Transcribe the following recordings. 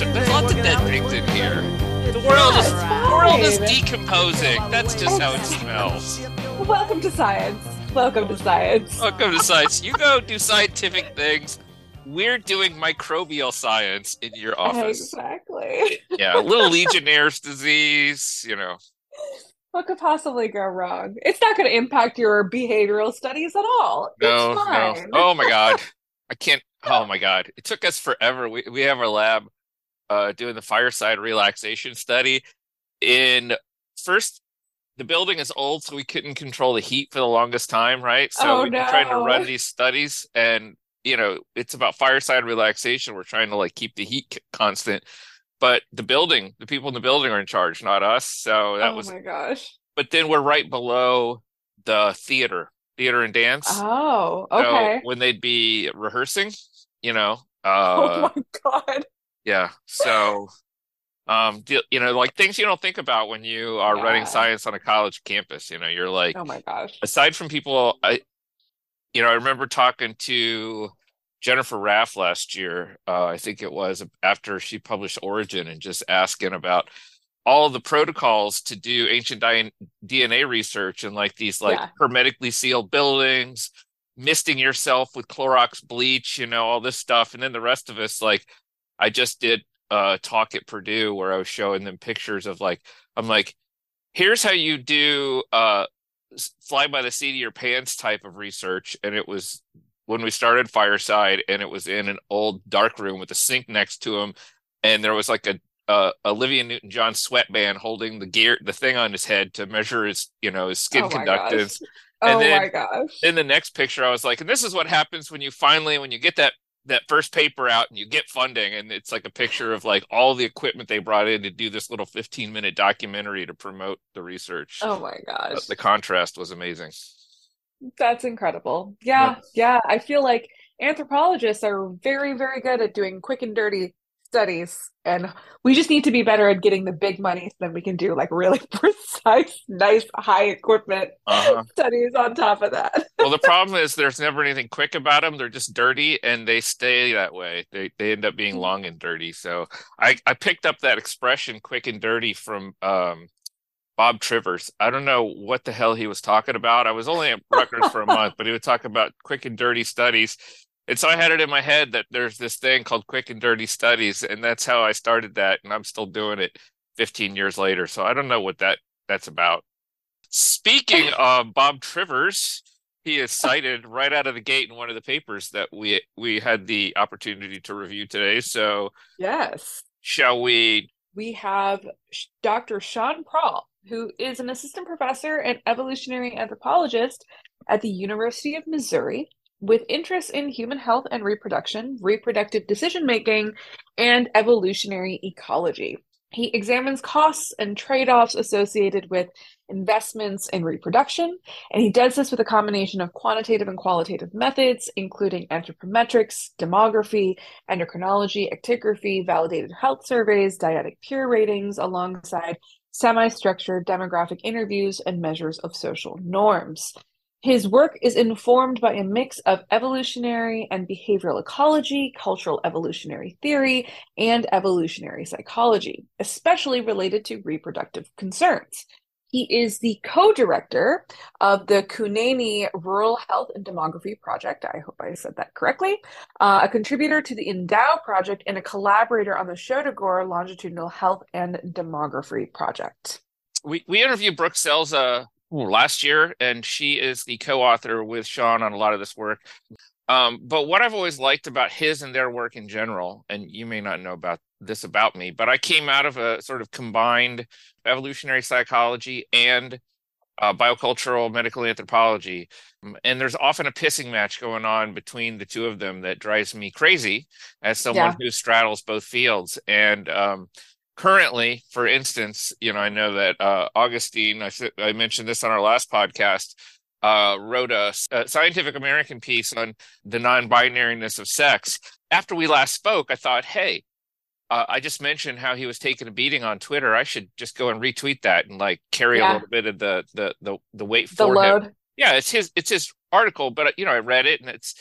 things. There's lots of dead things in here. The world is the world is decomposing. That's just how it smells. Welcome to science. Welcome to science. Welcome to science. You go do scientific things. We're doing microbial science in your office. Exactly. Yeah, a little Legionnaire's disease. You know, What could possibly go wrong? It's not going to impact your behavioral studies at all. no, it's no. Oh my god, I can't. Oh my god, it took us forever. We we have our lab uh, doing the fireside relaxation study. In first, the building is old, so we couldn't control the heat for the longest time, right? So Oh, we're been trying to run these studies, and you know, it's about fireside relaxation. We're trying to like keep the heat constant, but the building, the people in the building are in charge, not us. So that oh was. my gosh. But then we're right below the theater, theater and dance. Oh, So okay. when they'd be rehearsing, you know, oh uh, my God. Yeah. So, um, you know, like things you don't think about when you are running science on a college campus. You know, you're like, Oh my gosh. aside from people, I, you know, I remember talking to Jennifer Raff last year. Uh, I think it was after she published Origin, and just asking about all the protocols to do ancient DNA research and like these like Yeah. hermetically sealed buildings, misting yourself with Clorox bleach, you know, all this stuff, and then the rest of us, like, I just did a talk at Purdue where I was showing them pictures of like, I'm like, here's how you do uh fly by the seat of your pants type of research and it was when we started fireside and it was in an old dark room with a sink next to him and there was like a uh, Olivia Newton-John sweatband holding the gear the thing on his head to measure his you know his skin Oh conductance gosh. And Oh then- my gosh. in the next picture I was like and this is what happens when you finally when you get that that first paper out and you get funding and it's like a picture of like all the equipment they brought in to do this little 15 minute documentary to promote the research Oh my gosh. the contrast was amazing That's incredible. Yeah, yeah. I feel like anthropologists are very, very good at doing quick and dirty studies, and we just need to be better at getting the big money so then we can do like really precise, nice, high equipment uh-huh. studies on top of that. well the problem is there's never anything quick about them they're just dirty and they stay that way they they end up being long and dirty so i i picked up that expression quick and dirty from um Bob Trivers. I don't know what the hell he was talking about. I was only at Rutgers for a month, but he would talk about quick and dirty studies. And so I had it in my head that there's this thing called quick and dirty studies, and that's how I started that, and I'm still doing it 15 years later. So I don't know what that that's about. Speaking of Bob Trivers, he is cited right out of the gate in one of the papers that we we had the opportunity to review today. So Yes. shall we? We have Dr. Sean Prall, who is an assistant professor and evolutionary anthropologist at the University of Missouri with interests in human health and reproduction, reproductive decision making, and evolutionary ecology. He examines costs and trade offs associated with investments in reproduction, and he does this with a combination of quantitative and qualitative methods, including anthropometrics, demography, endocrinology, actigraphy, validated health surveys, dyadic peer ratings, alongside semi structured demographic interviews and measures of social norms. His work is informed by a mix of evolutionary and behavioral ecology, cultural evolutionary theory, and evolutionary psychology, especially related to reproductive concerns. He is the co-director of the Kunene Rural Health and Demography Project. I hope I said that correctly. Uh, a contributor to the Endow Project and a collaborator on the Shodagor Longitudinal Health and Demography Project. We we interviewed Brooke Last year, and she is the co-author with Sean on a lot of this work. Um, but what I've always liked about his and their work in general, and you may not know about this about me, but I came out of a sort of combined evolutionary psychology and uh, biocultural medical anthropology. Um, And there's often a pissing match going on between the two of them that drives me crazy as someone Yeah. who straddles both fields. And um, currently, for instance, you know, I know that uh, Agustín—I mentioned this on our last podcast, uh, wrote a Scientific American piece on the non-binariness of sex. After we last spoke, I thought, hey, uh, I just mentioned how he was taking a beating on Twitter. I should just go and retweet that and like carry a little bit of the the the the weight The for him. Yeah, it's his it's his article, but uh, you know, I read it and it's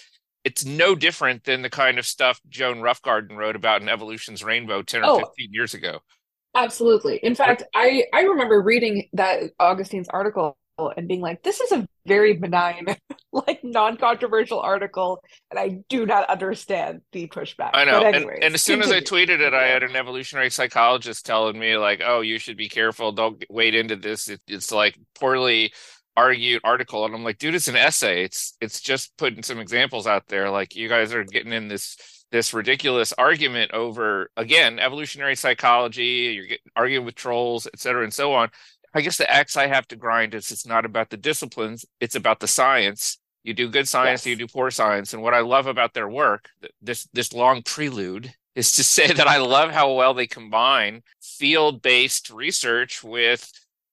it's no different than the kind of stuff Joan Roughgarden wrote about in Evolution's Rainbow 10 or Oh. 15 years ago. Absolutely. In fact, I I remember reading that Agustín's article and being like, this is a very benign, like non-controversial article, and I do not understand the pushback. I know. But And, and as soon as I tweeted it, I had an evolutionary psychologist telling me, like, oh, you should be careful. Don't wade into this. It, it's like poorly argued article. And I'm like, dude, it's an essay. It's it's just putting some examples out there. Like you guys are getting in this this ridiculous argument over again, evolutionary psychology, you're getting arguing with trolls, et cetera, and so on. I guess the axe I have to grind is it's not about the disciplines, it's about the science. You do good science, Yes. you do poor science. And what I love about their work, this this long prelude, is to say that I love how well they combine field-based research with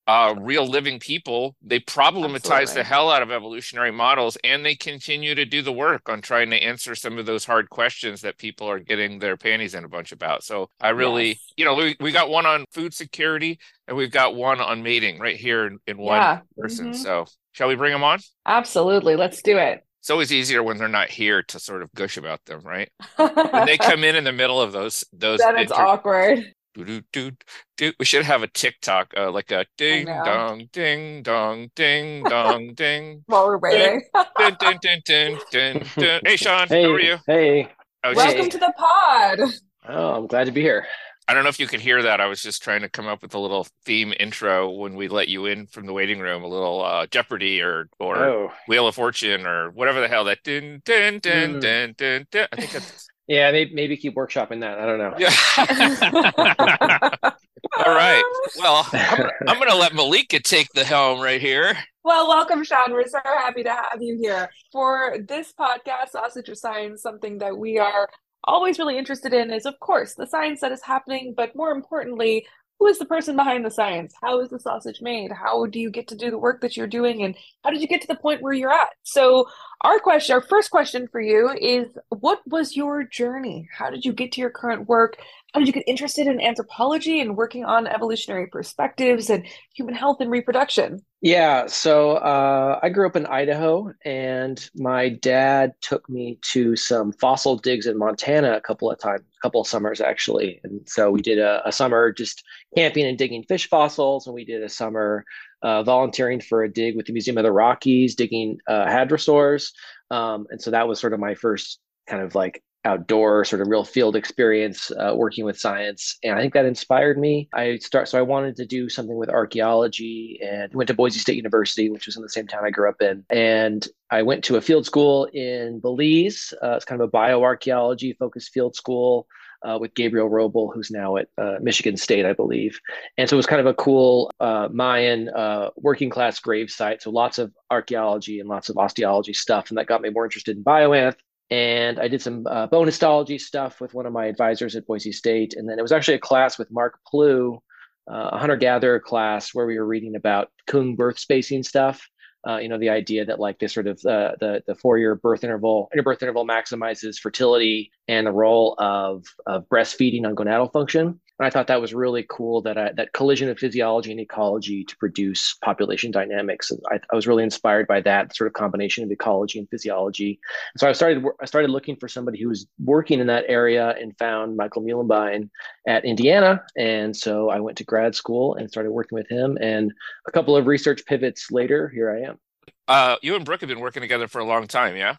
uh, real living people. They problematize the hell out of evolutionary models, and they continue to do the work on trying to answer some of those hard questions that people are getting their panties in a bunch about. So I really, Yes. you know, we, we got one on food security and we've got one on mating right here in, in one Yeah. person. Mhm. So shall we bring them on? Absolutely. Let's do it. It's always easier when they're not here to sort of gush about them, right? When they come in in the middle of those those then it's inter- awkward. We should have a TikTok, uh, like a ding dong, ding dong, ding dong, ding. While we're waiting. Dun, dun, dun, dun, dun, dun. Hey, Sean, Hey, how are you? hey. I was just- Welcome to the pod. Oh, I'm glad to be here. I don't know if you could hear that. I was just trying to come up with a little theme intro when we let you in from the waiting room, a little uh, Jeopardy or or Oh, Wheel of Fortune or whatever the hell that dun dun dun Mm. dun dun dun. I think that's yeah. Maybe, maybe keep workshopping that. I don't know. yeah. All right. Well, I'm gonna, I'm gonna let Mallika take the helm right here. Well, welcome, Sean. We're so happy to have you here for this podcast, Sausage of Science. Something that we are always really interested in is, of course, the science that is happening, but more importantly, who is the person behind the science? How is the sausage made? How do you get to do the work that you're doing? And how did you get to the point where you're at? So, our question, our first question for you is what was your journey? How did you get to your current work? How did you get interested in anthropology and working on evolutionary perspectives and human health and reproduction? Yeah, so uh, I grew up in Idaho, and my dad took me to some fossil digs in Montana a couple of times, a couple of summers actually. And so we did a, a summer just camping and digging fish fossils, and we did a summer uh, volunteering for a dig with the Museum of the Rockies, digging uh, hadrosaurs. Um, and so that was sort of my first kind of like outdoor sort of real field experience uh, working with science and i think that inspired me i start so i wanted to do something with archaeology and went to boise state university which was in the same town i grew up in and i went to a field school in belize uh, it's kind of a bioarchaeology focused field school uh, with Gabriel Wrobel, who's now at uh, Michigan State, I believe. And so it was kind of a cool uh, Mayan uh, working class grave site. So lots of archaeology and lots of osteology stuff. And that got me more interested in bioanth. And I did some uh, bone histology stuff with one of my advisors at Boise State. And then it was actually a class with Mark Plew, uh, a hunter gatherer class where we were reading about Kung birth spacing stuff. Uh, you know, the idea that like this sort of uh, the the four year birth interval, interbirth interval maximizes fertility and the role of of breastfeeding on gonadal function. And I thought that was really cool that I, that collision of physiology and ecology to produce population dynamics. And I, I was really inspired by that sort of combination of ecology and physiology. And so I started I started looking for somebody who was working in that area and found Michael Muehlenbein at Indiana. And so I went to grad school and started working with him. And a couple of research pivots later, here I am. Uh, you and Brooke have been working together for a long time, yeah?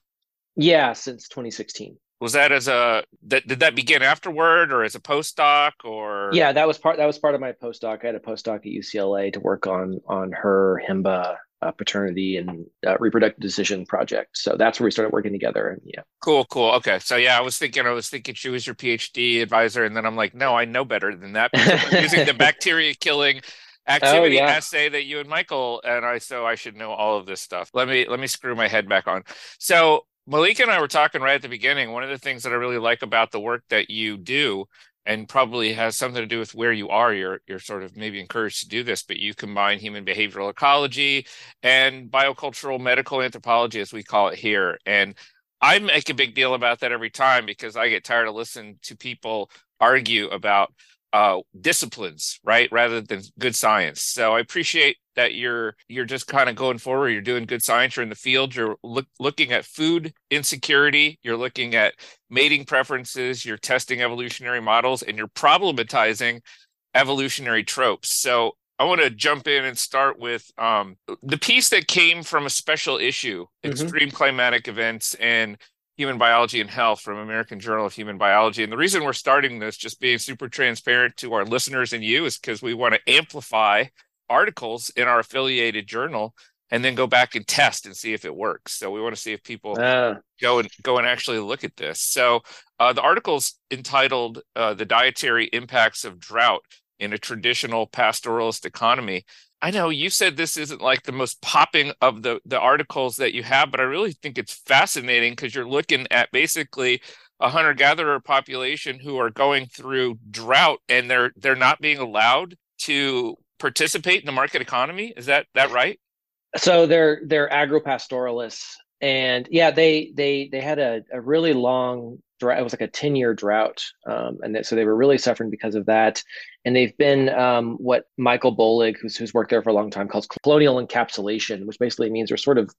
Yeah, since 2016. Was that as a that did that begin afterward or as a postdoc or Yeah, that was part that was part of my postdoc. I had a postdoc at UCLA to work on on her Himba uh, paternity and uh, reproductive decision project. So that's where we started working together. And yeah, Cool, cool. Okay. So yeah, I was thinking I was thinking she was your PhD advisor, and then I'm like, no, I know better than that using the bacteria killing activity Oh, yeah. assay that you and Michael and I so I should know all of this stuff. Let me let me screw my head back on. So Mallika and I were talking right at the beginning. One of the things that I really like about the work that you do and probably has something to do with where you are. You're you're sort of maybe encouraged to do this, but you combine human behavioral ecology and biocultural medical anthropology, as we call it here. And I make a big deal about that every time because I get tired of listening to people argue about uh, disciplines, right, rather than good science. So I appreciate that you're you're just kind of going forward you're doing good science you're in the field you're look, looking at food insecurity you're looking at mating preferences you're testing evolutionary models and you're problematizing evolutionary tropes so I want to jump in and start with um, the piece that came from a special issue, mm-hmm. Extreme Climatic Events and Human Biology and Health from American Journal of Human Biology. And the reason we're starting this, just being super transparent to our listeners and you, is because we want to amplify articles in our affiliated journal and then go back and test and see if it works. So we want to see if people uh. go and go and actually look at this. So uh, the article's entitled uh, "The Dietary Impacts of Drought in a Traditional Pastoralist Economy." I know you said this isn't like the most popping of the the articles that you have, but I really think it's fascinating because you're looking at basically a hunter gatherer population who are going through drought and they're they're not being allowed to participate in the market economy. Is that that right? So they're they're agropastoralists, and yeah, they they they had a, a really long drought. It was like a ten year drought, um, and so they were really suffering because of that and they've been um, what Michael Bollig, who's, who's worked there for a long time, calls colonial encapsulation, which basically means they're sort of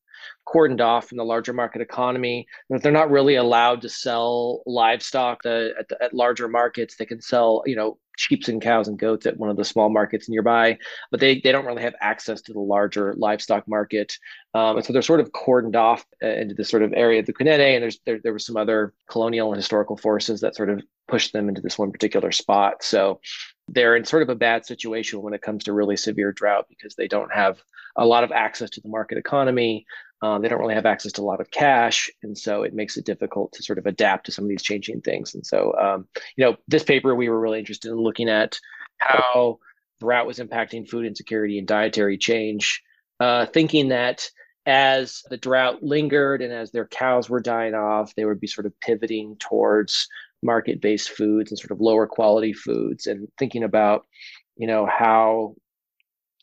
cordoned off from the larger market economy. That they're not really allowed to sell livestock at, at larger markets. They can sell, you know, sheep and cows and goats at one of the small markets nearby, but they, they don't really have access to the larger livestock market. Um, and so they're sort of cordoned off uh, into this sort of area of the Kunene, and there's there, there were some other colonial and historical forces that sort of pushed them into this one particular spot. So they're in sort of a bad situation when it comes to really severe drought because they don't have a lot of access to the market economy. Um, they don't really have access to a lot of cash, and so it makes it difficult to sort of adapt to some of these changing things. And so, um, you know, this paper we were really interested in looking at how drought was impacting food insecurity and dietary change, uh, thinking that as the drought lingered and as their cows were dying off, they would be sort of pivoting towards market based foods and sort of lower quality foods and thinking about you know how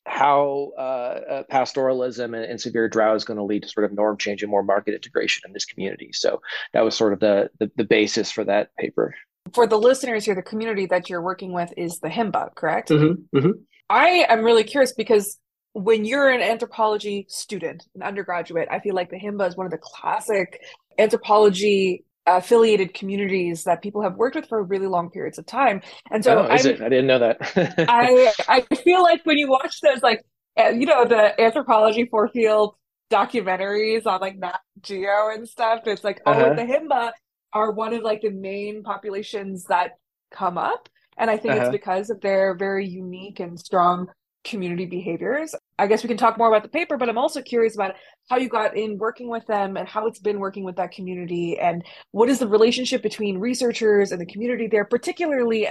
how uh, uh, pastoralism and, and, severe drought is going to lead to sort of norm change and more market integration in this community. So that was sort of the, the, the basis for that paper. For the listeners here the community that you're working with is the himba correct? Mm-hmm, mm-hmm. i am really curious because when you're an anthropology student an undergraduate i feel like the himba is one of the classic anthropology affiliated communities that people have worked with for really long periods of time. And so oh? I didn't know that. I I feel like when you watch those like eh, you know the anthropology for field documentaries on like Nat Geo and stuff, it's like oh, uh-huh. oh the Himba are one of like the main populations that come up. And I think uh-huh. it's because of their very unique and strong community behaviors. I guess we can talk more about the paper, but I'm also curious about how you got in working with them and how it's been working with that community and what is the relationship between researchers and the community there, particularly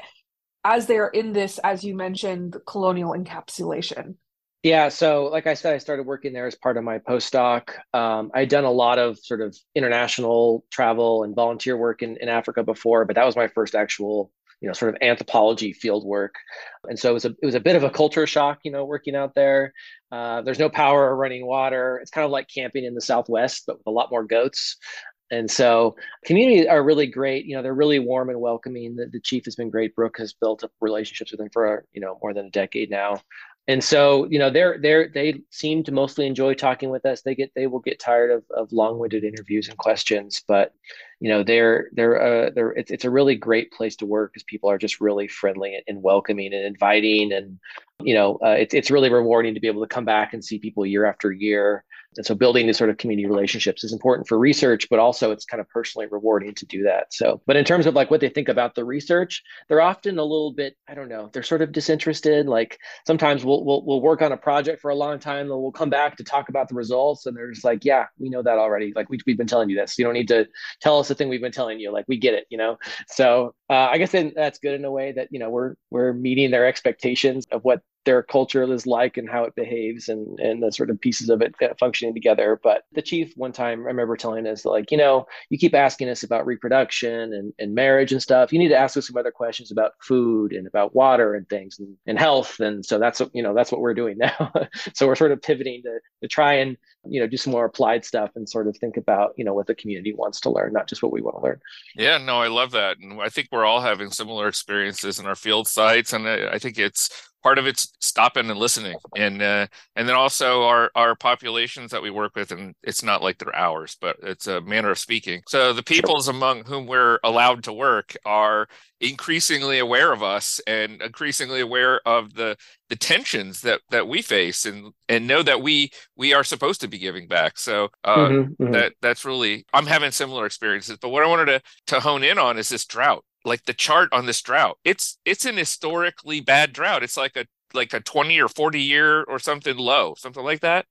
as they're in this, as you mentioned, colonial encapsulation. Yeah, so like I said, I started working there as part of my postdoc. Um, I'd done a lot of sort of international travel and volunteer work in, in Africa before, but that was my first actual you know sort of anthropology field work and so it was a it was a bit of a culture shock you know working out there. Uh, there's no power or running water. It's kind of like camping in the southwest but with a lot more goats. And so communities are really great. You know they're really warm and welcoming. The, the chief has been great. Brooke has built up relationships with them for you know more than a decade now. And so you know they're they're they seem to mostly enjoy talking with us. They get they will get tired of, of long-winded interviews and questions but you know they're they're uh, they're it's, it's a really great place to work because people are just really friendly and, welcoming and inviting and you know uh, it's it's really rewarding to be able to come back and see people year after year and so building these sort of community relationships is important for research, but also it's kind of personally rewarding to do that. So, but in terms of like what they think about the research, they're often a little bit, I don't know, they're sort of disinterested. Like sometimes we'll we'll, we'll work on a project for a long time, and we'll come back to talk about the results, and they're just like, yeah, we know that already. Like we, we've been telling you this. You don't need to tell us the thing we've been telling you. Like we get it, you know. So uh, I guess that's good in a way that you know we're we're meeting their expectations of what their culture is like and how it behaves and and the sort of pieces of it functioning together. But the chief one time I remember telling us like, you know, you keep asking us about reproduction and, and marriage and stuff. You need to ask us some other questions about food and about water and things and, and health. And so that's you know that's what we're doing now. so we're sort of pivoting to to try and you know do some more applied stuff and sort of think about you know what the community wants to learn, not just what we want to learn. Yeah, no, I love that, and I think we're all having similar experiences in our field sites, and I, I think it's part of it's stopping and listening. And uh, and then also our our populations that we work with and it's not like they're ours but it's a manner of speaking. So the peoples among whom we're allowed to work are increasingly aware of us and increasingly aware of the the tensions that that we face and and know that we we are supposed to be giving back. So uh, mm-hmm, mm-hmm. that that's really i'm having similar experiences but what i wanted to to hone in on is this drought like the chart on this drought it's it's an historically bad drought. It's like a like a 20 or 40 year or something low something like that.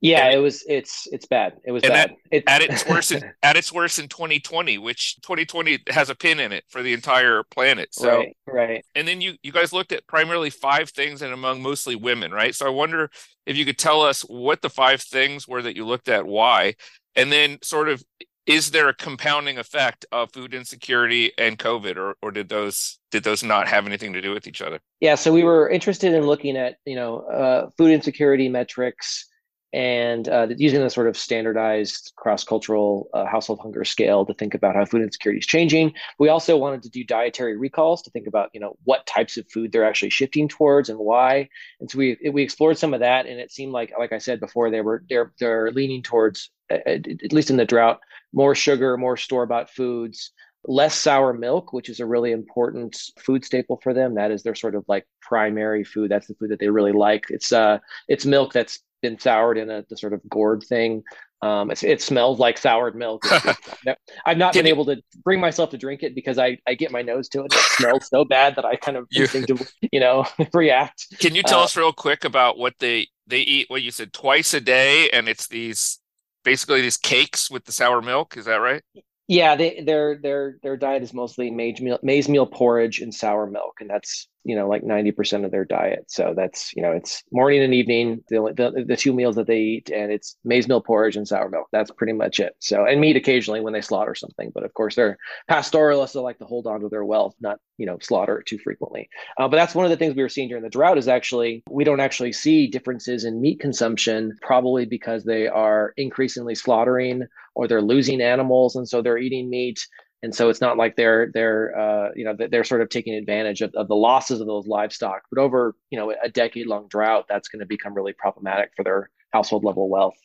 Yeah and it was it's it's bad. It was bad. It, at its worst in, at its worst in 2020 which 2020 has a pin in it for the entire planet so right, right. And then you you guys looked at primarily five things and among mostly women right? So i wonder if you could tell us what the five things were that you looked at why and then sort of is there a compounding effect of food insecurity and covid or, or did those did those not have anything to do with each other yeah so we were interested in looking at you know uh, food insecurity metrics and uh, using a sort of standardized cross-cultural uh, household hunger scale to think about how food insecurity is changing. We also wanted to do dietary recalls to think about, you know, what types of food they're actually shifting towards and why. And so we we explored some of that, and it seemed like, like I said before, they were they're they're leaning towards, at least in the drought, more sugar, more store bought foods, less sour milk, which is a really important food staple for them. That is their sort of like primary food. That's the food that they really like. It's uh it's milk that's been soured in a the sort of gourd thing. Um, it smells like soured milk. I've not been able to bring myself to drink it because I, I get my nose to it. It smells so bad that I kind of you, instinctively, you know, react. Can you tell uh, us real quick about what they they eat? What you said twice a day, and it's these basically these cakes with the sour milk. Is that right? Yeah, they, their their their diet is mostly maize meal, maize meal porridge and sour milk, and that's you know like 90% of their diet. So that's you know it's morning and evening the, the, the two meals that they eat and it's maize meal porridge and sour milk. That's pretty much it. So and meat occasionally when they slaughter something but of course they're pastoralists that like to hold on to their wealth not you know slaughter it too frequently. Uh, but that's one of the things we were seeing during the drought is actually we don't actually see differences in meat consumption probably because they are increasingly slaughtering or they're losing animals and so they're eating meat and so it's not like they're they're uh, you know they're sort of taking advantage of, of the losses of those livestock. But over you know a decade long drought that's going to become really problematic for their household level wealth.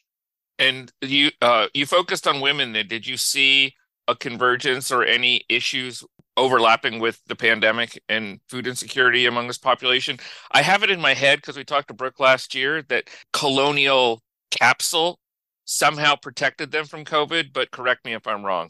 And you uh, you focused on women did you see a convergence or any issues overlapping with the pandemic and food insecurity among this population? I have it in my head because we talked to brooke last year that colonial capsule somehow protected them from covid but correct me if i'm wrong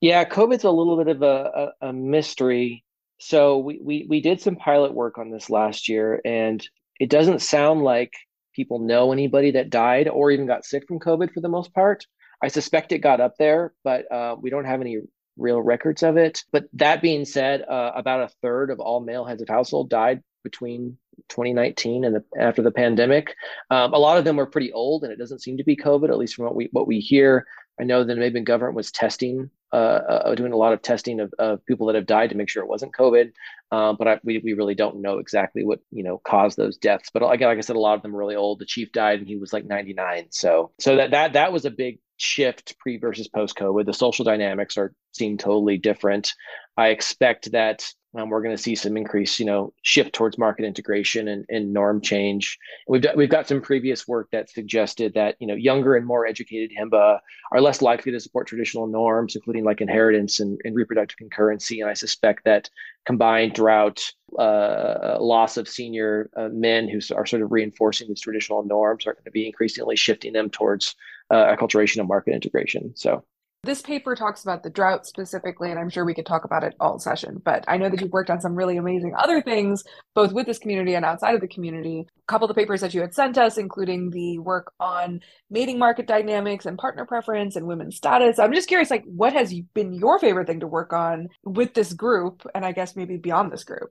yeah, COVID's a little bit of a, a, a mystery. So we, we we did some pilot work on this last year, and it doesn't sound like people know anybody that died or even got sick from COVID for the most part. I suspect it got up there, but uh, we don't have any real records of it. But that being said, uh, about a third of all male heads of household died between 2019 and the, after the pandemic. Um, a lot of them were pretty old, and it doesn't seem to be COVID, at least from what we what we hear. I know the Namibian government was testing, uh, uh, doing a lot of testing of, of people that have died to make sure it wasn't COVID. Um, but I, we, we really don't know exactly what you know caused those deaths. But again, like I said, a lot of them are really old. The chief died and he was like 99. So so that that that was a big shift pre versus post COVID. The social dynamics are seem totally different. I expect that um, we're going to see some increase, you know, shift towards market integration and, and norm change. We've we've got some previous work that suggested that you know younger and more educated Himba are less likely to support traditional norms, including like inheritance and, and reproductive concurrency. And I suspect that combined drought, uh, loss of senior uh, men who are sort of reinforcing these traditional norms are going to be increasingly shifting them towards uh, acculturation and market integration. So this paper talks about the drought specifically, and I'm sure we could talk about it all session. But I know that you've worked on some really amazing other things, both with this community and outside of the community. A couple of the papers that you had sent us, including the work on mating market dynamics and partner preference and women's status. I'm just curious, like, what has been your favorite thing to work on with this group, and I guess maybe beyond this group?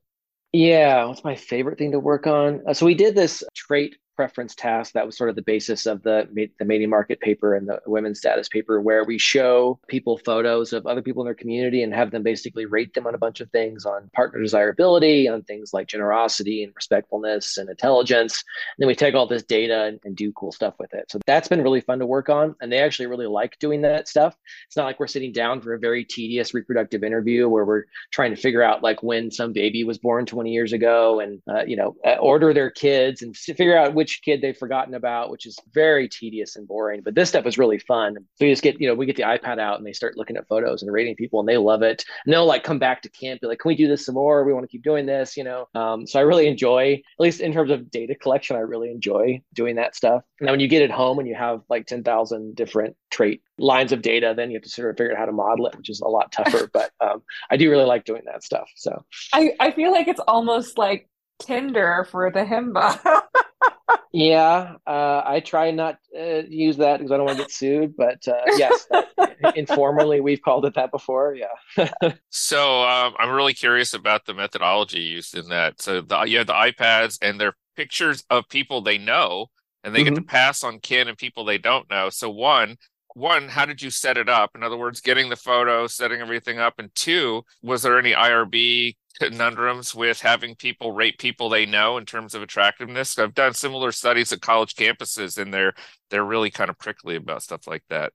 Yeah, what's my favorite thing to work on? Uh, so we did this trait preference task. That was sort of the basis of the the mating market paper and the women's status paper, where we show people photos of other people in their community and have them basically rate them on a bunch of things on partner desirability, on things like generosity and respectfulness and intelligence. And then we take all this data and, and do cool stuff with it. So that's been really fun to work on, and they actually really like doing that stuff. It's not like we're sitting down for a very tedious reproductive interview where we're trying to figure out like when some baby was born 20 years ago and uh, you know uh, order their kids and figure out which kid they've forgotten about which is very tedious and boring but this stuff is really fun. So you just get you know we get the ipad out and they start looking at photos and rating people and they love it. And they'll like come back to camp be like can we do this some more? We want to keep doing this you know? Um, so i really enjoy at least in terms of data collection i really enjoy doing that stuff. Now when you get it home and you have like 10,000 different trait lines of data then you have to sort of figure out how to model it which is a lot tougher but um, i do really like doing that stuff so. I, I feel like it's almost like Tinder for the Himba. yeah, uh, I try not uh, use that because I don't want to get sued. But uh, yes, informally we've called it that before. Yeah. so um, I'm really curious about the methodology used in that. So the, you have the iPads and they're pictures of people they know, and they mm-hmm. get to mm-hmm. pass on kin and people they don't know. So one, one, how did you set it up? In other words, getting the photo, setting everything up, and two, was there any IRB conundrums with having people rate people they know in terms of attractiveness? I've done similar studies at college campuses, and they're they're really kind of prickly about stuff like that.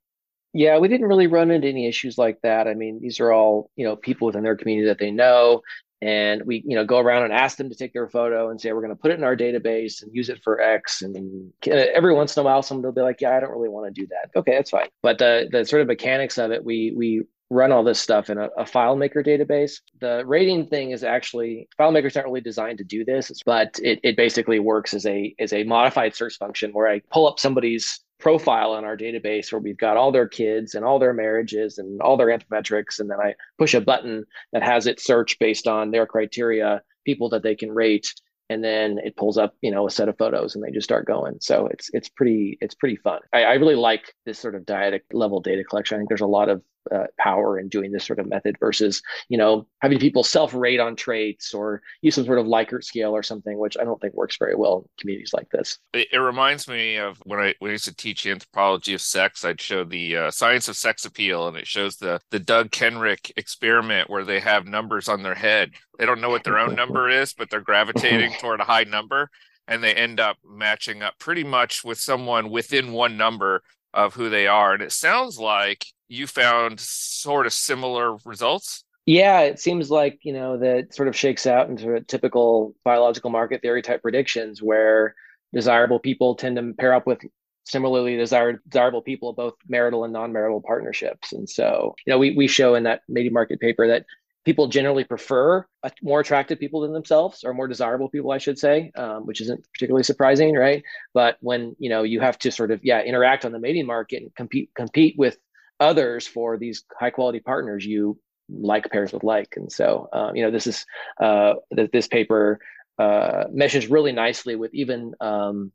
Yeah, we didn't really run into any issues like that. I mean, these are all you know people within their community that they know and we you know go around and ask them to take their photo and say we're going to put it in our database and use it for x and every once in a while someone will be like yeah i don't really want to do that okay that's fine but the the sort of mechanics of it we we run all this stuff in a, a FileMaker database the rating thing is actually FileMaker's not really designed to do this but it, it basically works as a as a modified search function where i pull up somebody's profile in our database where we've got all their kids and all their marriages and all their anthropometrics. And then I push a button that has it search based on their criteria, people that they can rate. And then it pulls up, you know, a set of photos and they just start going. So it's it's pretty it's pretty fun. I, I really like this sort of dyadic level data collection. I think there's a lot of uh, power in doing this sort of method versus you know having people self rate on traits or use some sort of Likert scale or something, which I don't think works very well in communities like this. It, it reminds me of when I when I used to teach anthropology of sex. I'd show the uh, science of sex appeal, and it shows the the Doug Kenrick experiment where they have numbers on their head. They don't know what their own number is, but they're gravitating toward a high number, and they end up matching up pretty much with someone within one number of who they are. And it sounds like you found sort of similar results. Yeah, it seems like, you know, that sort of shakes out into a typical biological market theory type predictions where desirable people tend to pair up with similarly desired, desirable people, both marital and non-marital partnerships. And so, you know, we, we show in that mating market paper that people generally prefer more attractive people than themselves or more desirable people i should say um, which isn't particularly surprising right but when you know you have to sort of yeah interact on the mating market and compete compete with others for these high quality partners you like pairs with like and so um, you know this is uh, this paper uh, meshes really nicely with even um,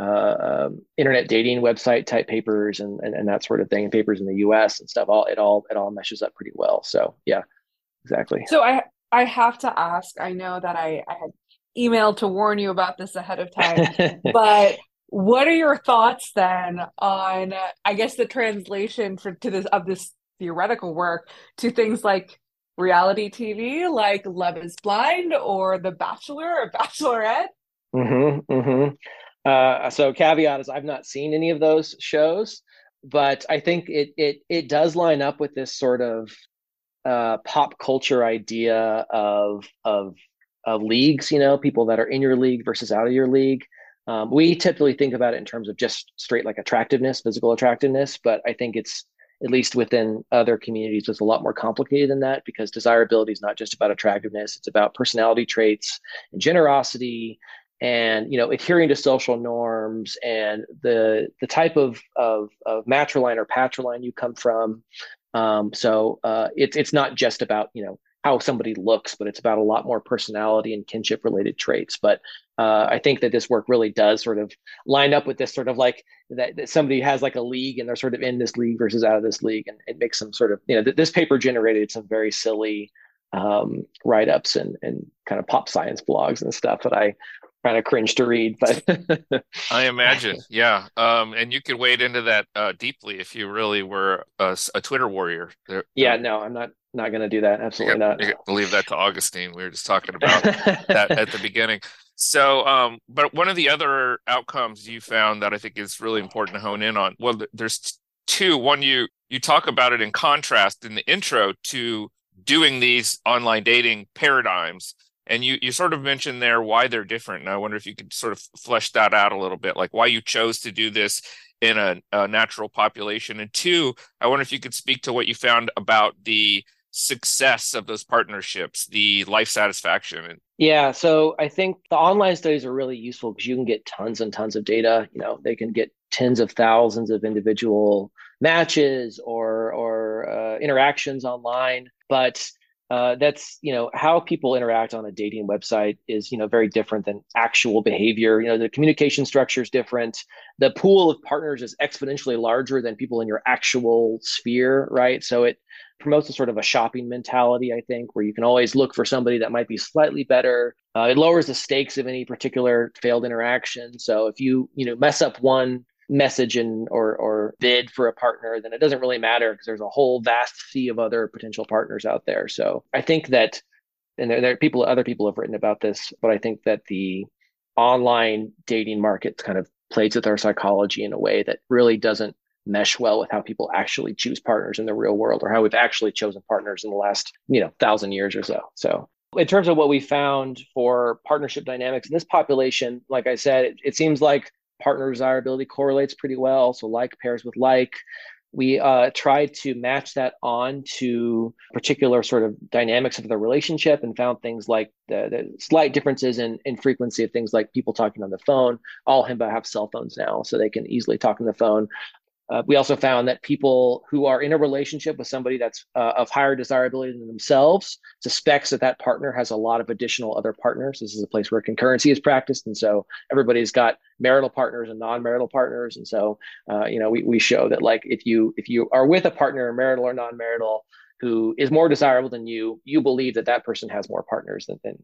uh, um, internet dating website type papers and, and and that sort of thing and papers in the us and stuff all it all it all meshes up pretty well so yeah exactly. So I I have to ask. I know that I I had emailed to warn you about this ahead of time, but what are your thoughts then on I guess the translation for to this of this theoretical work to things like reality TV, like Love Is Blind or The Bachelor or Bachelorette? Mm-hmm. Mm-hmm. Uh, so caveat is I've not seen any of those shows, but I think it it it does line up with this sort of uh, pop culture idea of of of leagues. You know, people that are in your league versus out of your league. Um, we typically think about it in terms of just straight like attractiveness, physical attractiveness, but I think it's at least within other communities, it's a lot more complicated than that because desirability is not just about attractiveness; it's about personality traits and generosity, and you know adhering to social norms and the the type of of, of matriline or patriline you come from. Um, so uh, it's it's not just about you know how somebody looks, but it's about a lot more personality and kinship related traits. But uh, I think that this work really does sort of line up with this sort of like that, that, somebody has like a league and they're sort of in this league versus out of this league, and it makes them sort of you know th- this paper generated some very silly um, write ups and and kind of pop science blogs and stuff that I kind of cringe to read, but I imagine, yeah. Um, and you could wade into that uh, deeply if you really were a, a Twitter warrior. There, yeah, no, I'm not not going to do that. Absolutely you not. You leave that to Agustín. We were just talking about that at the beginning. So, um, but one of the other outcomes you found that I think is really important to hone in on. Well, there's two. One, you you talk about it in contrast in the intro to doing these online dating paradigms and you you sort of mentioned there why they're different and i wonder if you could sort of flesh that out a little bit like why you chose to do this in a, a natural population. And two i wonder if you could speak to what you found about the success of those partnerships the life satisfaction. Yeah so i think the online studies are really useful because you can get tons and tons of data. You know they can get tens of thousands of individual matches or or uh, interactions online. But uh, that's you know how people interact on a dating website is you know very different than actual behavior. You know the communication structure is different. The pool of partners is exponentially larger than people in your actual sphere right? So it promotes a sort of a shopping mentality i think where you can always look for somebody that might be slightly better. Uh, it lowers the stakes of any particular failed interaction. So if you you know mess up one message and or or bid for a partner, then it doesn't really matter because there's a whole vast sea of other potential partners out there. So I think that, and there, there are people, other people have written about this, but I think that the online dating market kind of plays with our psychology in a way that really doesn't mesh well with how people actually choose partners in the real world or how we've actually chosen partners in the last you know thousand years or so so in terms of what we found for partnership dynamics in this population like i said it, it seems like partner desirability correlates pretty well. So like pairs with like. We uh, tried to match that on to particular sort of dynamics of the relationship and found things like the, the slight differences in, in frequency of things like people talking on the phone. All Himba have cell phones now, so they can easily talk on the phone. Uh, we also found that people who are in a relationship with somebody that's uh, of higher desirability than themselves suspects that that partner has a lot of additional other partners. This is a place where concurrency is practiced, and so everybody's got marital partners and non-marital partners. And so, uh, you know, we we show that like if you if you are with a partner, marital or non-marital, who is more desirable than you, you believe that that person has more partners than, than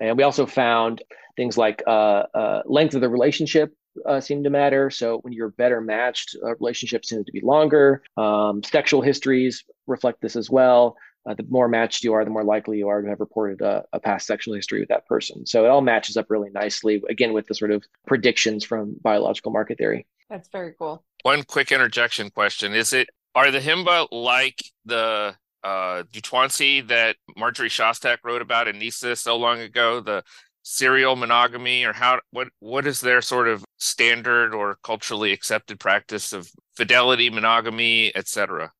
and we also found things like uh, uh, length of the relationship uh, seem to matter. So when you're better matched, uh, relationships tend to be longer. Um, sexual histories reflect this as well. Uh, the more matched you are, the more likely you are to have reported a, a, past sexual history with that person. So it all matches up really nicely, again, with the sort of predictions from biological market theory. That's very cool. One quick interjection question: Is it are the Himba like the uh, Dutuansi that Marjorie Shostak wrote about in Nisa so long ago? The serial monogamy or how what what is their sort of standard or culturally accepted practice of fidelity monogamy etc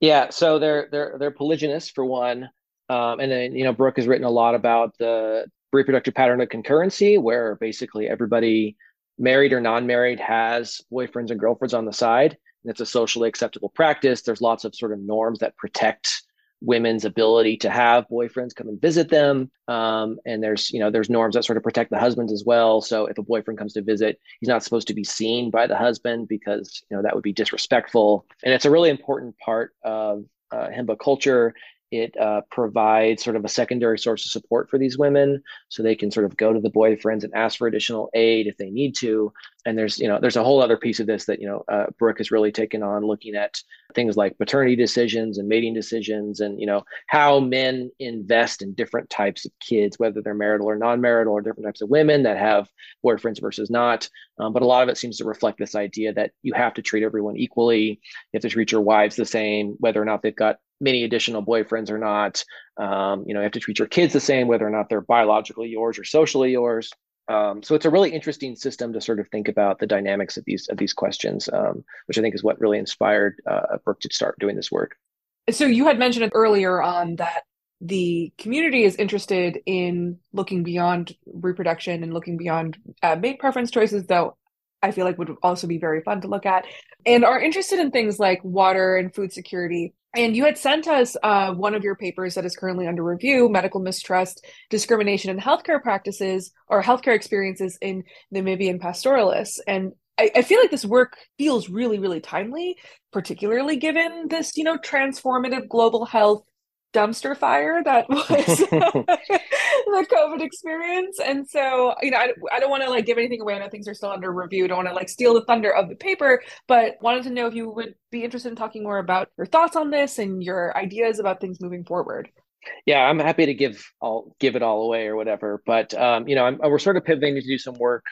yeah so they're they're they're polygynous for one. Um, and then you know brooke has written a lot about the reproductive pattern of concurrency where basically everybody married or non-married has boyfriends and girlfriends on the side. And it's a socially acceptable practice. There's lots of sort of norms that protect women's ability to have boyfriends come and visit them. Um, and there's you know there's norms that sort of protect the husbands as well. So if a boyfriend comes to visit he's not supposed to be seen by the husband because you know that would be disrespectful. And it's a really important part of uh, himba culture it uh, provides sort of a secondary source of support for these women so they can sort of go to the boyfriends and ask for additional aid if they need to. And there's you know there's a whole other piece of this that you know uh, brooke has really taken on looking at things like maternity decisions and mating decisions and you know how men invest in different types of kids whether they're marital or non-marital or different types of women that have boyfriends versus not. Um, but a lot of it seems to reflect this idea that you have to treat everyone equally. You have to treat your wives the same whether or not they've got many additional boyfriends or not. Um, you know, you have to treat your kids the same, whether or not they're biologically yours or socially yours. Um, so it's a really interesting system to sort of think about the dynamics of these of these questions, um, which I think is what really inspired uh, Brooke to start doing this work. So you had mentioned earlier on that the community is interested in looking beyond reproduction and looking beyond uh, mate preference choices, though I feel like would also be very fun to look at, and are interested in things like water and food security. And you had sent us uh, one of your papers that is currently under review medical mistrust, discrimination in healthcare practices or healthcare experiences in Namibian pastoralists. And I, I feel like this work feels really, really timely, particularly given this, you know, transformative global health dumpster fire that was the COVID experience. And so, you know, I, I don't want to like give anything away. I know things are still under review. I don't want to like steal the thunder of the paper, but wanted to know if you would be interested in talking more about your thoughts on this and your ideas about things moving forward. Yeah, I'm happy to give I'll give it all away or whatever. But um, you know, I'm, we're sort of pivoting to do some work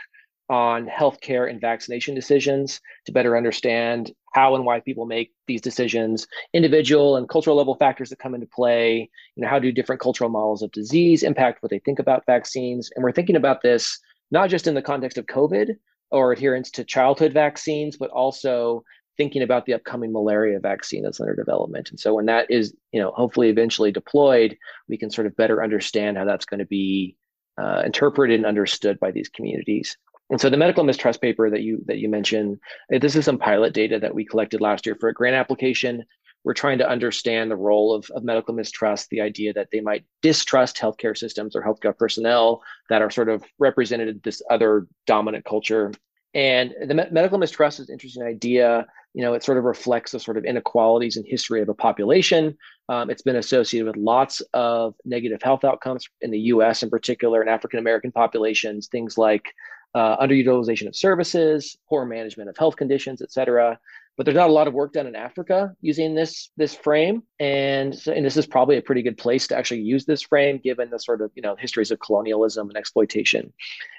on healthcare and vaccination decisions to better understand how and why people make these decisions, individual and cultural level factors that come into play, you know, how do different cultural models of disease impact what they think about vaccines? And we're thinking about this not just in the context of COVID or adherence to childhood vaccines, but also thinking about the upcoming malaria vaccine that's under development. And so when that is, you know, hopefully eventually deployed, we can sort of better understand how that's going to be uh, interpreted and understood by these communities. And so the medical mistrust paper that you that you mentioned, uh, this is some pilot data that we collected last year for a grant application. We're trying to understand the role of, of medical mistrust, the idea that they might distrust healthcare systems or healthcare personnel that are sort of represented this other dominant culture. And the me- medical mistrust is an interesting idea. You know, it sort of reflects the sort of inequalities in history of a population. Um, it's been associated with lots of negative health outcomes in the U.S. in particular, and African American populations. Things like uh, underutilization of services, poor management of health conditions, et cetera. But there's not a lot of work done in Africa using this this frame, and and this is probably a pretty good place to actually use this frame, given the sort of you know histories of colonialism and exploitation.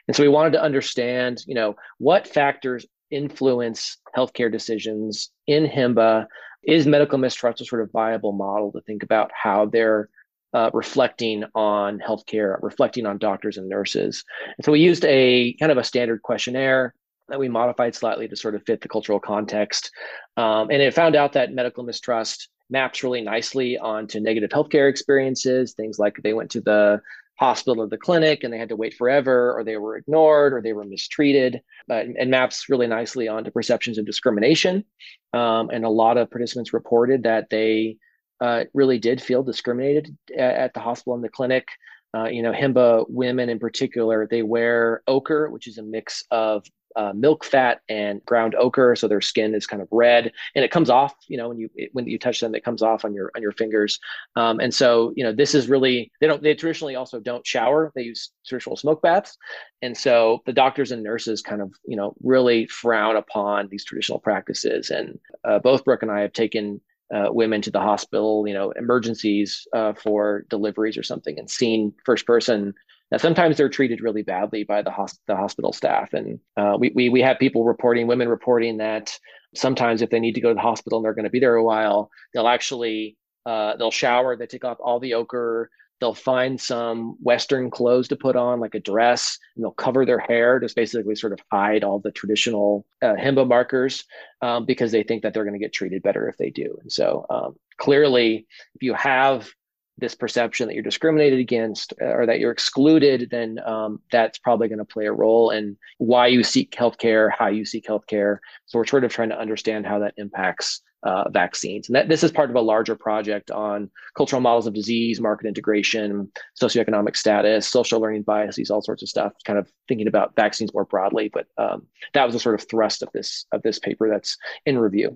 And so we wanted to understand, you know, what factors influence healthcare decisions in Himba. Is medical mistrust a sort of viable model to think about how they're uh, reflecting on healthcare, reflecting on doctors and nurses. And so we used a kind of a standard questionnaire that we modified slightly to sort of fit the cultural context. Um, and it found out that medical mistrust maps really nicely onto negative healthcare experiences, things like they went to the hospital or the clinic and they had to wait forever, or they were ignored, or they were mistreated, and maps really nicely onto perceptions of discrimination. Um, and a lot of participants reported that they uh, really did feel discriminated at, the hospital and the clinic. Uh, you know, Himba women in particular, they wear ochre, which is a mix of uh, milk fat and ground ochre, so their skin is kind of red, and it comes off. You know, when you it, when you touch them, it comes off on your on your fingers. Um, and so, you know, this is really they don't they traditionally also don't shower. They use traditional smoke baths, and so the doctors and nurses kind of you know really frown upon these traditional practices. And uh, both Brooke and I have taken uh, women to the hospital, you know, emergencies uh, for deliveries or something, and seen first person. Now, sometimes they're treated really badly by the, hosp- the hospital staff, and uh, we, we we have people reporting, women reporting that sometimes if they need to go to the hospital and they're going to be there a while, they'll actually uh, they'll shower, they take off all the ochre, they'll find some Western clothes to put on, like a dress, and they'll cover their hair, just basically sort of hide all the traditional uh, Himba markers um, because they think that they're going to get treated better if they do. And so um, clearly, if you have this perception that you're discriminated against uh, or that you're excluded, then um, that's probably going to play a role in why you seek healthcare, how you seek healthcare. So we're sort of trying to understand how that impacts uh, vaccines. And that, this is part of a larger project on cultural models of disease, market integration, socioeconomic status, social learning biases, all sorts of stuff. Kind of thinking about vaccines more broadly, but um, that was the sort of thrust of this of this paper that's in review.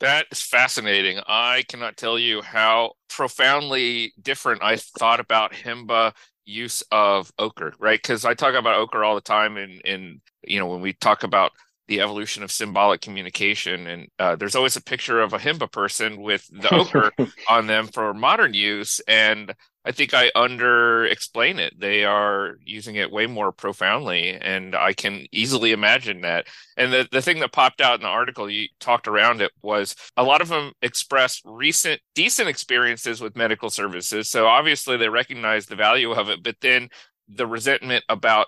That is fascinating. I cannot tell you how profoundly different I thought about Himba use of ochre, right? Because I talk about ochre all the time in in you know when we talk about the evolution of symbolic communication. And uh, there's always a picture of a Himba person with the ochre on them for modern use. And I think I under explain it. They are using it way more profoundly, and I can easily imagine that. And the, the thing that popped out in the article you talked around it was a lot of them expressed recent decent experiences with medical services. So obviously they recognize the value of it, but then the resentment about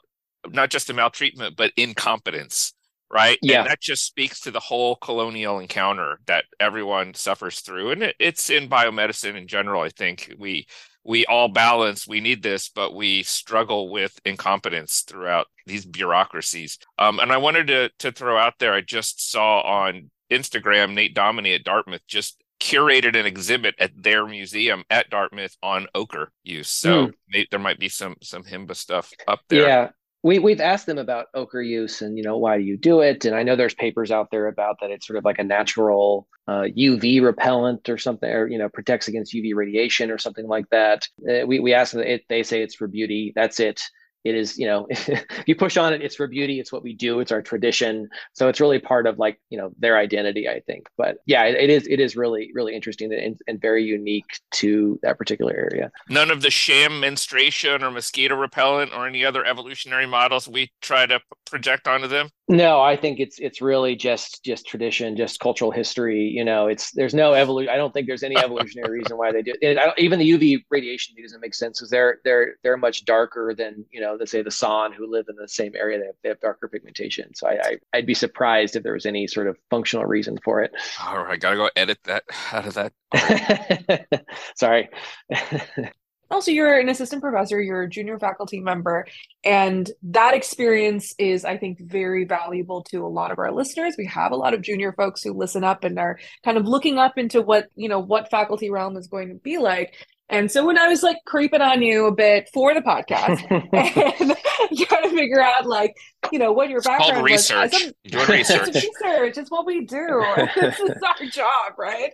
not just the maltreatment, but incompetence right? Yeah. And that just speaks to the whole colonial encounter that everyone suffers through. And it, it's in biomedicine in general. I think we we all balance, we need this, but we struggle with incompetence throughout these bureaucracies. Um, and I wanted to to throw out there, I just saw on Instagram Nate Dominy at Dartmouth just curated an exhibit at their museum at Dartmouth on ochre use. So mm. there might be some some Himba stuff up there. Yeah, we we've asked them about ochre use and you know why do you do it? And i know there's papers out there about that it's sort of like a natural uh, uv repellent or something or you know protects against uv radiation or something like that. Uh, we, we asked them it, they say it's for beauty that's it it is you know if you push on it it's for beauty it's what we do it's our tradition. So it's really part of like you know their identity i think. But yeah it, it is it is really really interesting and, and very unique to that particular area. None of the sham menstruation or mosquito repellent or any other evolutionary models we try to project onto them no i think it's it's really just just tradition just cultural history you know it's there's no evolution i don't think there's any evolutionary reason why they do it even the uv radiation doesn't make sense because they're they're they're much darker than you know let's say the San who live in the same area, they have, they have darker pigmentation. So I, I, would be surprised if there was any sort of functional reason for it. All right, gotta go edit that out of that. Sorry. also, you're an assistant professor, you're a junior faculty member, and that experience is, I think, very valuable to a lot of our listeners. We have a lot of junior folks who listen up and are kind of looking up into what, you know, what faculty realm is going to be like. And so when I was like creeping on you a bit for the podcast and trying to figure out like, you know, what your it's background called research. was. Doing research. Research. It's what we do. this is our job, right?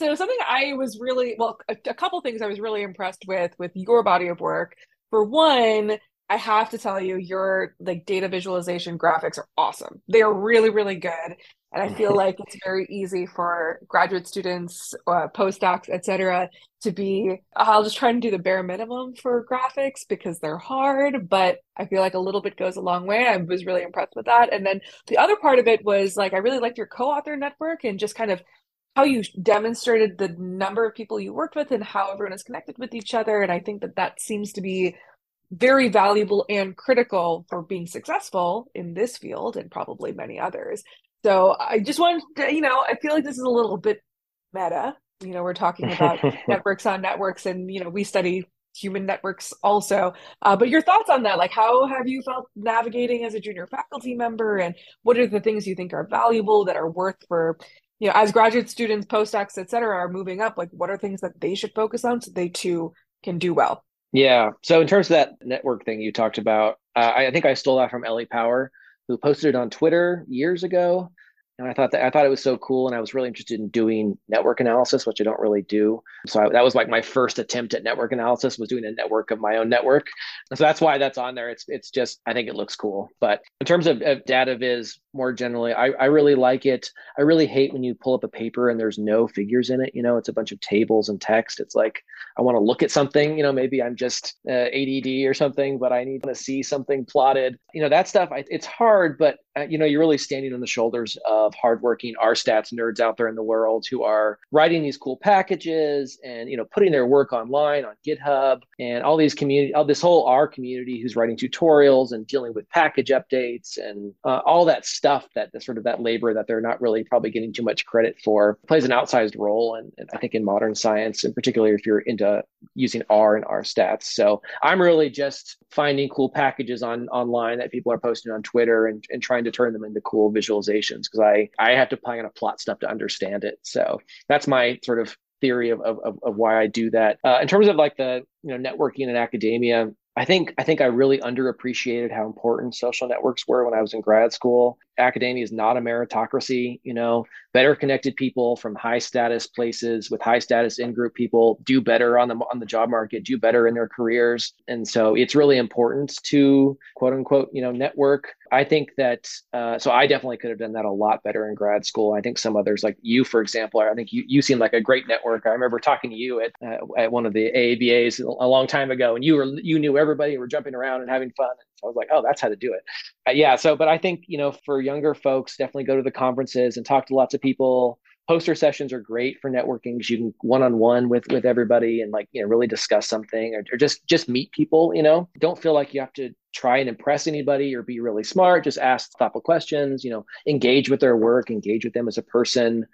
So something I was really well, a, a couple things I was really impressed with with your body of work. For one, I have to tell you, your like data visualization graphics are awesome. They are really, really good. And I feel like it's very easy for graduate students, uh, postdocs, etc., to be, I'll just try and do the bare minimum for graphics because they're hard, but I feel like a little bit goes a long way. I was really impressed with that. And then the other part of it was like, I really liked your co author network and just kind of how you demonstrated the number of people you worked with and how everyone is connected with each other. And I think that that seems to be very valuable and critical for being successful in this field and probably many others. So I just wanted to, you know, I feel like this is a little bit meta. You know, we're talking about networks on networks, and you know, we study human networks also. Uh, but your thoughts on that? Like, how have you felt navigating as a junior faculty member, and what are the things you think are valuable that are worth for you know, as graduate students, postdocs, et cetera, are moving up, like what are things that they should focus on so they too can do well? Yeah. So in terms of that network thing you talked about, uh, I think I stole that from Ellie Power, who posted it on Twitter years ago and I thought that I thought it was so cool, and I was really interested in doing network analysis, which I don't really do. So I, that was like my first attempt at network analysis was doing a network of my own network. And so that's why that's on there. It's it's just I think it looks cool. But in terms of, of data viz more generally, I, I really like it. I really hate when you pull up a paper and there's no figures in it. You know, it's a bunch of tables and text. It's like I want to look at something. You know, maybe I'm just uh, ADD or something, but I need to see something plotted. You know, that stuff. I, it's hard, but uh, you know, you're really standing on the shoulders of hardworking R stats nerds out there in the world who are writing these cool packages and you know putting their work online on GitHub and all these community, all this whole R community who's writing tutorials and dealing with package updates and uh, all that stuff that the sort of that labor that they're not really probably getting too much credit for plays an outsized role. And, and I think in modern science, and particularly if you're into using R and R stats. So I'm really just finding cool packages on online that people are posting on Twitter and, and trying to turn them into cool visualizations because I I have to kind of plot stuff to understand it. So that's my sort of theory of of, of why I do that. Uh, in terms of like the you know networking in academia, I think I think I really underappreciated how important social networks were when I was in grad school. Academia is not a meritocracy, you know. Better connected people from high status places with high status in group people do better on the on the job market, do better in their careers, and so it's really important to quote unquote, you know, network. I think that uh, so I definitely could have done that a lot better in grad school. I think some others, like you, for example, I think you you seem like a great networker. I remember talking to you at uh, at one of the AABAs a long time ago, and you were you knew everybody and were jumping around and having fun. I was like, oh, that's how to do it. Uh, yeah. So, but I think, you know, for younger folks, definitely go to the conferences and talk to lots of people. Poster sessions are great for networking because you can one-on-one with with everybody and like you know really discuss something or, or just just meet people. You know, don't feel like you have to try and impress anybody or be really smart. Just ask thoughtful questions. You know, engage with their work, engage with them as a person.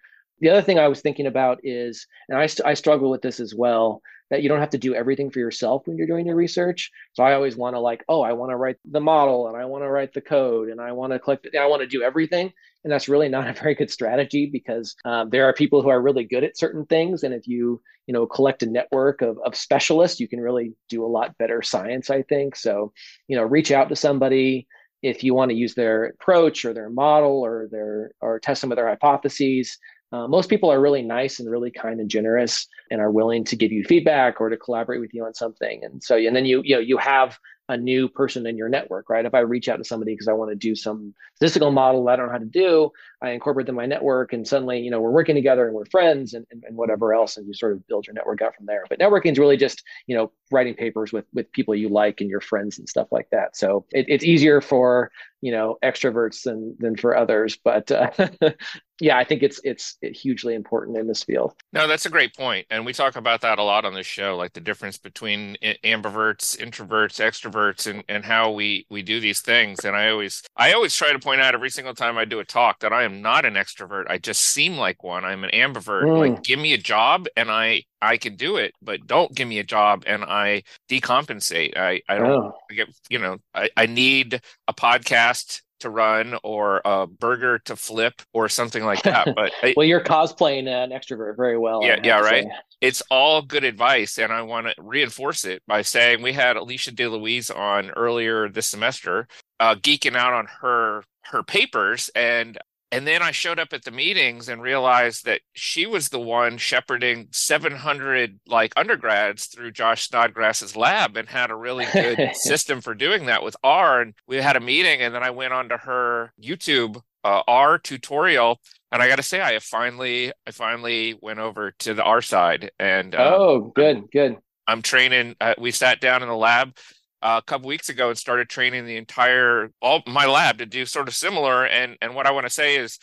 The other thing I was thinking about is, and I, I struggle with this as well that you don't have to do everything for yourself when you're doing your research. So I always want to like, oh, I want to write the model and I want to write the code and I want to collect. I want to do everything. And that's really not a very good strategy because um, there are people who are really good at certain things. And if you, you know, collect a network of, of specialists, you can really do a lot better science, I think. So, you know, reach out to somebody if you want to use their approach or their model or their or test some of their hypotheses uh, most people are really nice and really kind and generous and are willing to give you feedback or to collaborate with you on something and so and then you you know you have a new person in your network, right? If I reach out to somebody because I want to do some statistical model I don't know how to do, I incorporate them in my network and suddenly, you know, we're working together and we're friends and, and, and whatever else. And you sort of build your network out from there. But networking is really just, you know, writing papers with with people you like and your friends and stuff like that. So it, it's easier for, you know, extroverts than than for others. But uh, yeah, I think it's it's hugely important in this field. No, that's a great point, and we talk about that a lot on this show, like the difference between ambiverts, introverts, extroverts, and and how we we do these things. And I always I always try to point out every single time I do a talk that I am not an extrovert. I just seem like one. I'm an ambivert. Mm. Like, give me a job, and I I can do it, but don't give me a job and I decompensate. I, I don't oh. I get, you know, I, I need a podcast to run or a burger to flip or something like that. But well, you're cosplaying an extrovert very well. Yeah, yeah, right. Say. It's all good advice, and I want to reinforce it by saying we had Alicia DeLouize on earlier this semester, uh, geeking out on her her papers, and and then I showed up at the meetings and realized that she was the one shepherding 700 like undergrads through Josh Snodgrass's lab and had a really good system for doing that with R. And we had a meeting, and then I went onto her YouTube uh, R tutorial, and I got to say, I have finally, I finally went over to the R side. And uh, oh, good, good. I'm training. Uh, we sat down in the lab a couple weeks ago and started training the entire all my lab to do sort of similar. And and what I want to say is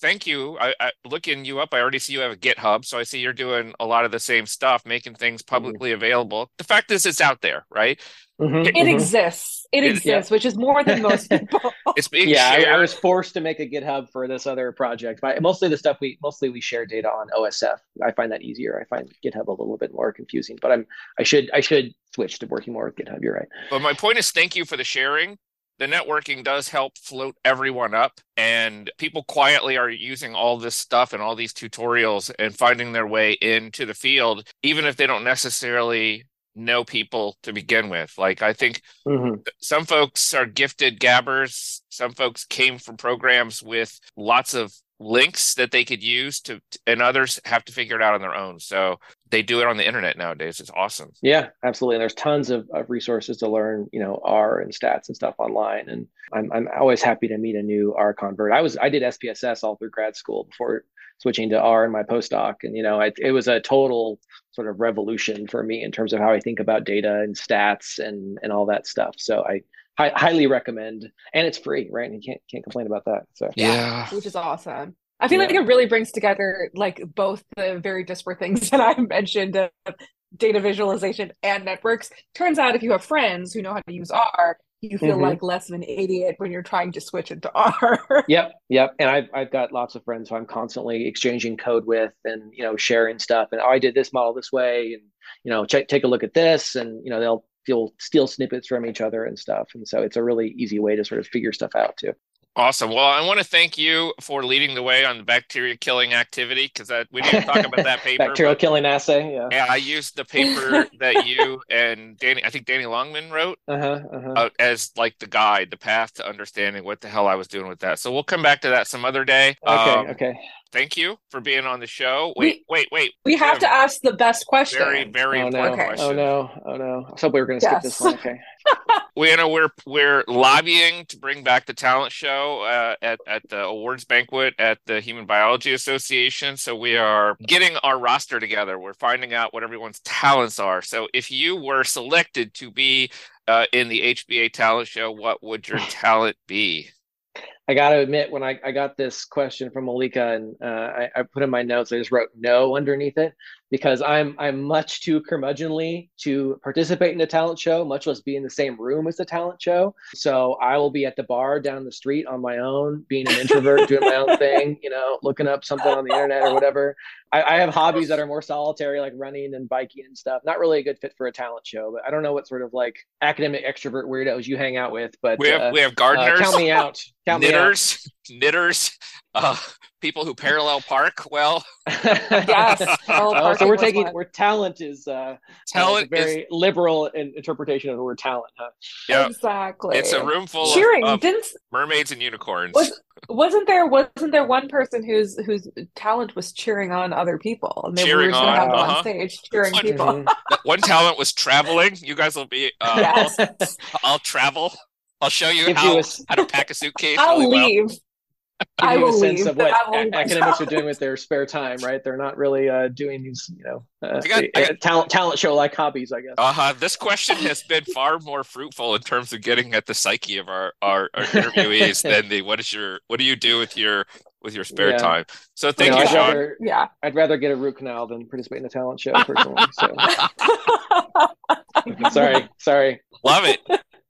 thank you. I, I, looking you up, I already see you have a GitHub, so I see you're doing a lot of the same stuff, making things mm-hmm. publicly mm-hmm. available. The fact is, it's out there, right? Mm-hmm, it, mm-hmm. exists. It, it exists, yeah. which is more than most people. it's being yeah. I, I, was forced to make a GitHub for this other project, but mostly the stuff we mostly we share data on OSF. I find that easier. I find GitHub a little bit more confusing, but I'm I should I should switch to working more with GitHub. You're right. But my point is, thank you for the sharing the networking does help float everyone up and people quietly are using all this stuff and all these tutorials and finding their way into the field even if they don't necessarily know people to begin with like i think mm-hmm. some folks are gifted gabbers some folks came from programs with lots of links that they could use to and others have to figure it out on their own. So they do it on the internet nowadays. It's awesome. Yeah absolutely. And there's tons of, of resources to learn you know r and stats and stuff online. And I'm, I'm always happy to meet a new r convert. I was i did spss all through grad school before switching to r in my postdoc. And you know it was a total sort of revolution for me in terms of how i think about data and stats and and all that stuff. So i I highly recommend, and it's free, right? And you can't can't complain about that. So yeah, which is awesome. I feel yeah. like it really brings together like both the very disparate things that I mentioned of data visualization and networks. Turns out if you have friends who know how to use R, you feel mm-hmm. like less of an idiot when you're trying to switch into R. yep, yep. And I've I've got lots of friends who I'm constantly exchanging code with and you know sharing stuff. And oh, I did this model this way, and you know check take a look at this, and you know they'll you'll steal snippets from each other and stuff. And so it's a really easy way to sort of figure stuff out too. Awesome. Well, I want to thank you for leading the way on the bacteria killing activity because we didn't talk about that paper. Bacterial killing assay. Yeah. Yeah, I used the paper that you and Danny, I think Danny Longman wrote uh-huh, uh-huh. Uh, as like the guide, the path to understanding what the hell I was doing with that. So we'll come back to that some other day. Okay. Um, okay thank you for being on the show. Wait, we, wait, wait. We have to ask the best question. Very, very oh, important no. question. Oh no, oh no. I thought we were going to yes. skip this one. Okay. We know we're we're lobbying to bring back the talent show uh, at at the awards banquet at the Human Biology Association. So we are getting our roster together. We're finding out what everyone's talents are. So if you were selected to be uh, in the HBA talent show, what would your talent be? I got to admit, when I, I got this question from Mallika and uh, I, I, put in my notes, I just wrote no underneath it because I'm I'm much too curmudgeonly to participate in a talent show, much less be in the same room as the talent show. So I will be at the bar down the street on my own, being an introvert, doing my own thing, you know, looking up something on the internet or whatever. I, I, have hobbies that are more solitary, like running and biking and stuff. Not really a good fit for a talent show, but I don't know what sort of like academic extrovert weirdos you hang out with. But we have uh, we have gardeners. Uh, count me out. Count knitters, me out. Knitters. Uh, people who parallel park well. yes. Oh, so we're taking where talent is uh, talent very is, liberal in interpretation of the word talent, huh? Yeah, exactly. It's a room full cheering. Of, of Didn't mermaids and unicorns. Was, wasn't there wasn't there one person whose whose talent was cheering on other people and they cheering were going to have uh-huh. on stage cheering one, people. Mm-hmm. one talent was traveling. You guys will be. Uh, yes. I'll, I'll, travel. I'll show you how, you a, how to pack a suitcase. I'll really leave. Well. Give I you will a sense leave, of what a- academics are doing with their spare time, right? They're not really uh, doing these, you know, uh, got, I, talent talent show like hobbies, I guess. Uh huh. This question has been far more fruitful in terms of getting at the psyche of our our, our interviewees than the what is your what do you do with your with your spare Yeah. time. So thank know, you, I'd Sean. Rather, Yeah. I'd rather get a root canal than participate in a talent show personally. So sorry, sorry. Love it.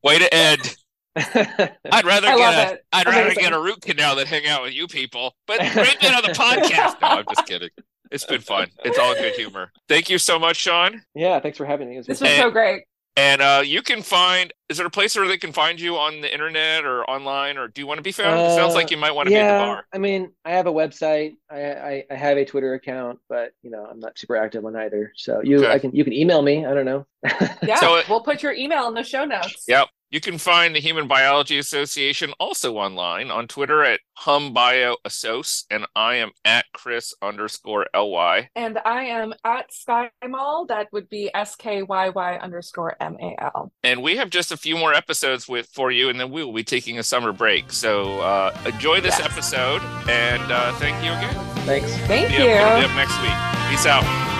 Way to end. I'd rather I get a it. would rather get a root canal than hang out with you people. But great bit on the podcast. No, I'm just kidding. It's been fun. It's all good humor. Thank you so much, Sean. yeah, thanks for having me. Was This really was so great. And uh, you can find. Is there a place where they can find you on the internet or online, or do you want to be found? it sounds Uh, like you might want to be at the bar. I mean, I have a website. I, I I have a Twitter account, but you know, I'm not super active on either. So you, Okay. I can you can email me. I don't know. Yeah. So it- we'll put your email in the show notes. Yep. You can find the Human Biology Association also online on Twitter at humbioassoc, and I am at Chris underscore ly. And I am at SkyMall. That would be S K Y Y underscore M A L. And we have just a few more episodes with for you, and then we will be taking a summer break. So uh, enjoy this Yes. episode, and uh, thank you again. Thanks. Thank See you. you. We'll be up next week. Peace out.